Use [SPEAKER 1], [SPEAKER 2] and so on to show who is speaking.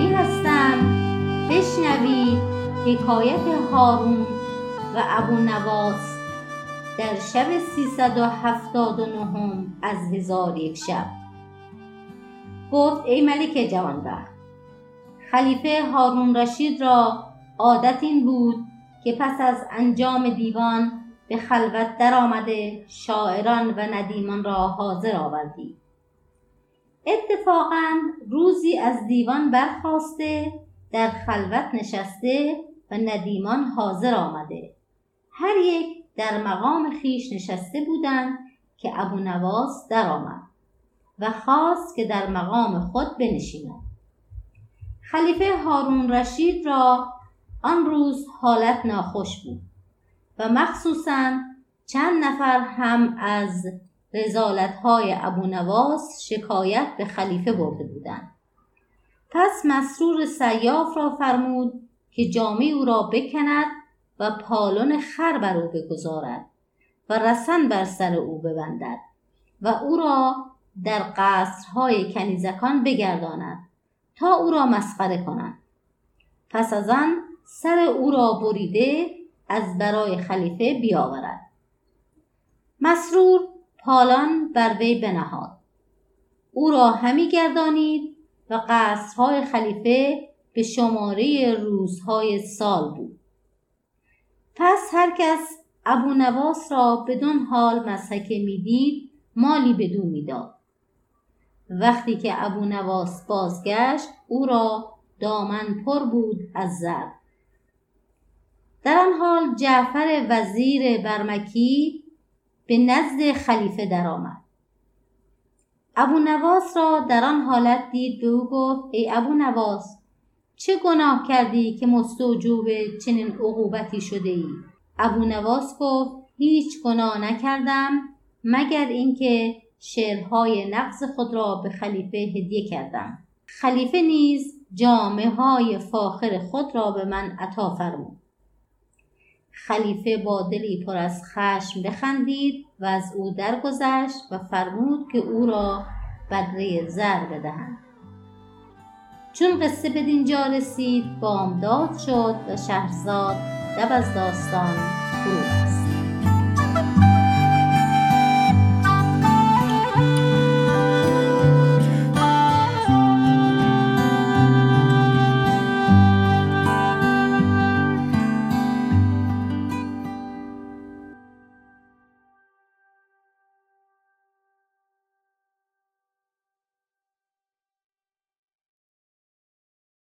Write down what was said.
[SPEAKER 1] مجری هستم. بشنوید حکایت هارون و ابو نواس در شب 379 از هزار یک شب. گفت ای ملک جوانبخت خلیفه هارون رشید را عادت این بود که پس از انجام دیوان به خلوت درآمده شاعران و ندیمان را حاضر آوردی. اتفاقا روزی از دیوان برخواسته در خلوت نشسته و ندیمان حاضر آمده. هر یک در مقام خیش نشسته بودند که ابو نواس درآمد و خواست که در مقام خود بنشیند. خلیفه هارون رشید را آن روز حالت ناخوش بود و مخصوصا چند نفر هم از های ابو نواس شکایت به خلیفه برده بودند. پس مسرور سیاف را فرمود که جامعه او را بکند و پالون خر بر او بگذارد و رسن بر سر او ببندد و او را در قصرهای کنیزکان بگرداند تا او را مسخره کنند پس از آن سر او را بریده از برای خلیفه بیاورد. مسرور پالان بر وی بنهاد. او را همی گردانید و قصرهای خلیفه به شماره روزهای سال بود. پس هر کس ابو نواس را بدون حال مسحکه می‌دید مالی بدون می‌داد. وقتی که ابو نواس بازگشت او را دامن پر بود از زر. در آن حال جعفر وزیر برمکی به نزد خلیفه درآمد. ابو نواس را در آن حالت دید به او گفت ای ابو نواس چه گناه کردی که مستوجوب چنین عقوبتی شده ای؟ ابو نواس گفت هیچ گناه نکردم مگر اینکه شعرهای نقص خود را به خلیفه هدیه کردم. خلیفه نیز جامعه های فاخر خود را به من عطا فرمود. خلیفه با دلی پر از خشم بخندید و از او درگذشت و فرمود که او را بدره زر بدهند. چون قصه به دینجا رسید بامداد شد و شهرزاد دب از داستان فرو